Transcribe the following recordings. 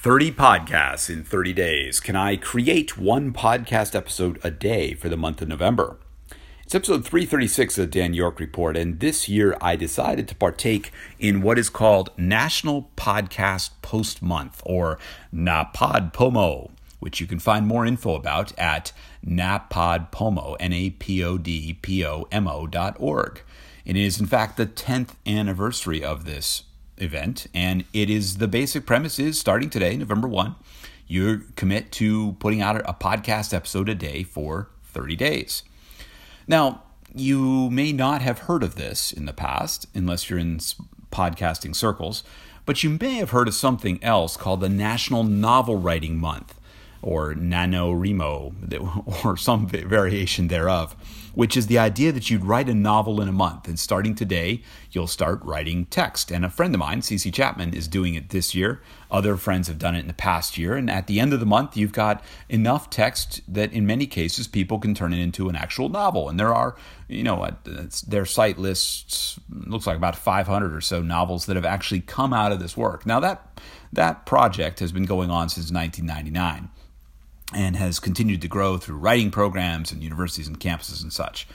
30 podcasts in 30 days. Can I create one podcast episode a day for the month of November? It's episode 336 of the Dan York Report, and this year I decided to partake in what is called National Podcast Post Month, or NaPodPoMo, which you can find more info about at napodpomo, N-A-P-O-D-P-O-M-O dot org. And it is, in fact, the 10th anniversary of this event, and it is the basic premise is starting today, November 1, you commit to putting out a podcast episode a day for 30 days. Now, you may not have heard of this in the past, unless you're in podcasting circles, but you may have heard of something else called the National Novel Writing Month or NaNoWriMo, or some variation thereof, which is the idea that you'd write a novel in a month. And starting today, you'll start writing text. And a friend of mine, CC Chapman, is doing it this year. Other friends have done it in the past year. And at the end of the month, you've got enough text that in many cases people can turn it into an actual novel. And there are, you know, their site lists looks like about 500 or so novels that have actually come out of this work. Now that that project has been going on since 1999 and has continued to grow through writing programs and universities and campuses and such.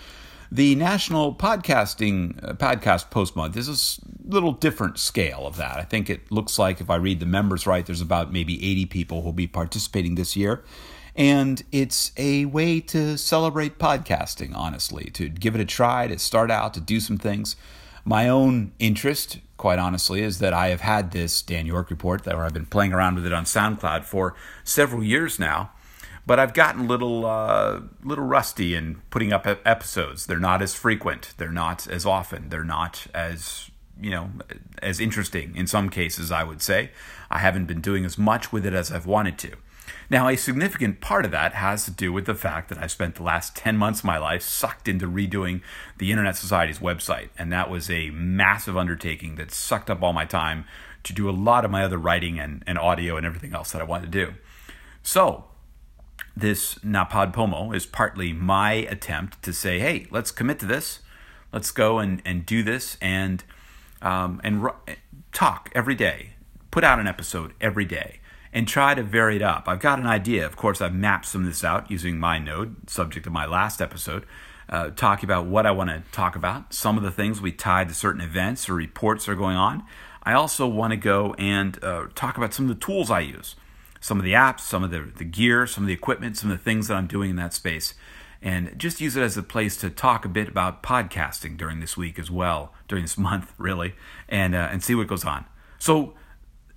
The National Podcasting uh, Podcast Post Month is a little different scale of that. I think it looks like, if I read the members right, there's about maybe 80 people who will be participating this year. And it's a way to celebrate podcasting, honestly, to give it a try, to start out, to do some things. My own interest, quite honestly, is that I have had this Dan York report, that I've been playing around with it on SoundCloud for several years now but I've gotten a little uh, little rusty in putting up episodes. They're not as frequent. They're not as often. They're not as you know as interesting in some cases. I would say I haven't been doing as much with it as I've wanted to. Now, a significant part of that has to do with the fact that I spent the last 10 months of my life sucked into redoing the Internet Society's website. And that was a massive undertaking that sucked up all my time to do a lot of my other writing and, and audio and everything else that I wanted to do. So, this NaPodPoMo is partly my attempt to say, hey, let's commit to this. Let's go and, and do this and um, and talk every day. Put out an episode every day and try to vary it up. I've got an idea. Of course, I've mapped some of this out using MindNode, subject of my last episode, uh, talking about what I want to talk about. Some of the things we tied to certain events or reports are going on. I also want to go and uh, talk about some of the tools I use some of the apps, some of the, the gear, some of the equipment, some of the things that I'm doing in that space. And just use it as a place to talk a bit about podcasting during this week as well, during this month, really, and, uh, and see what goes on. So,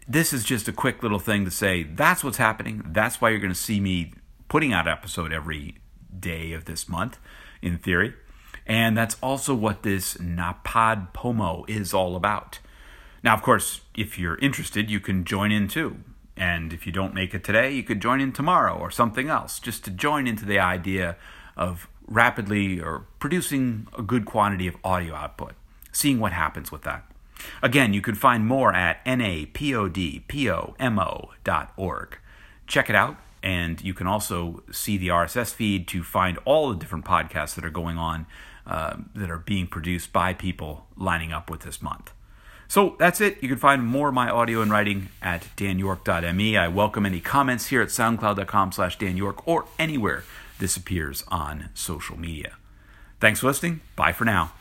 this is just a quick little thing to say that's what's happening. That's why you're going to see me putting out an episode every day of this month, in theory. And that's also what this NaPodPoMo is all about. Now, of course, if you're interested, you can join in too. And if you don't make it today, you could join in tomorrow or something else, just to join into the idea of rapidly or producing a good quantity of audio output, seeing what happens with that. Again, you can find more at napodpomo.org. Check it out, and you can also see the RSS feed to find all the different podcasts that are going on uh, that are being produced by people lining up with this month. So that's it. You can find more of my audio and writing at danyork.me. I welcome any comments here at soundcloud.com slash danyork or anywhere this appears on social media. Thanks for listening. Bye for now.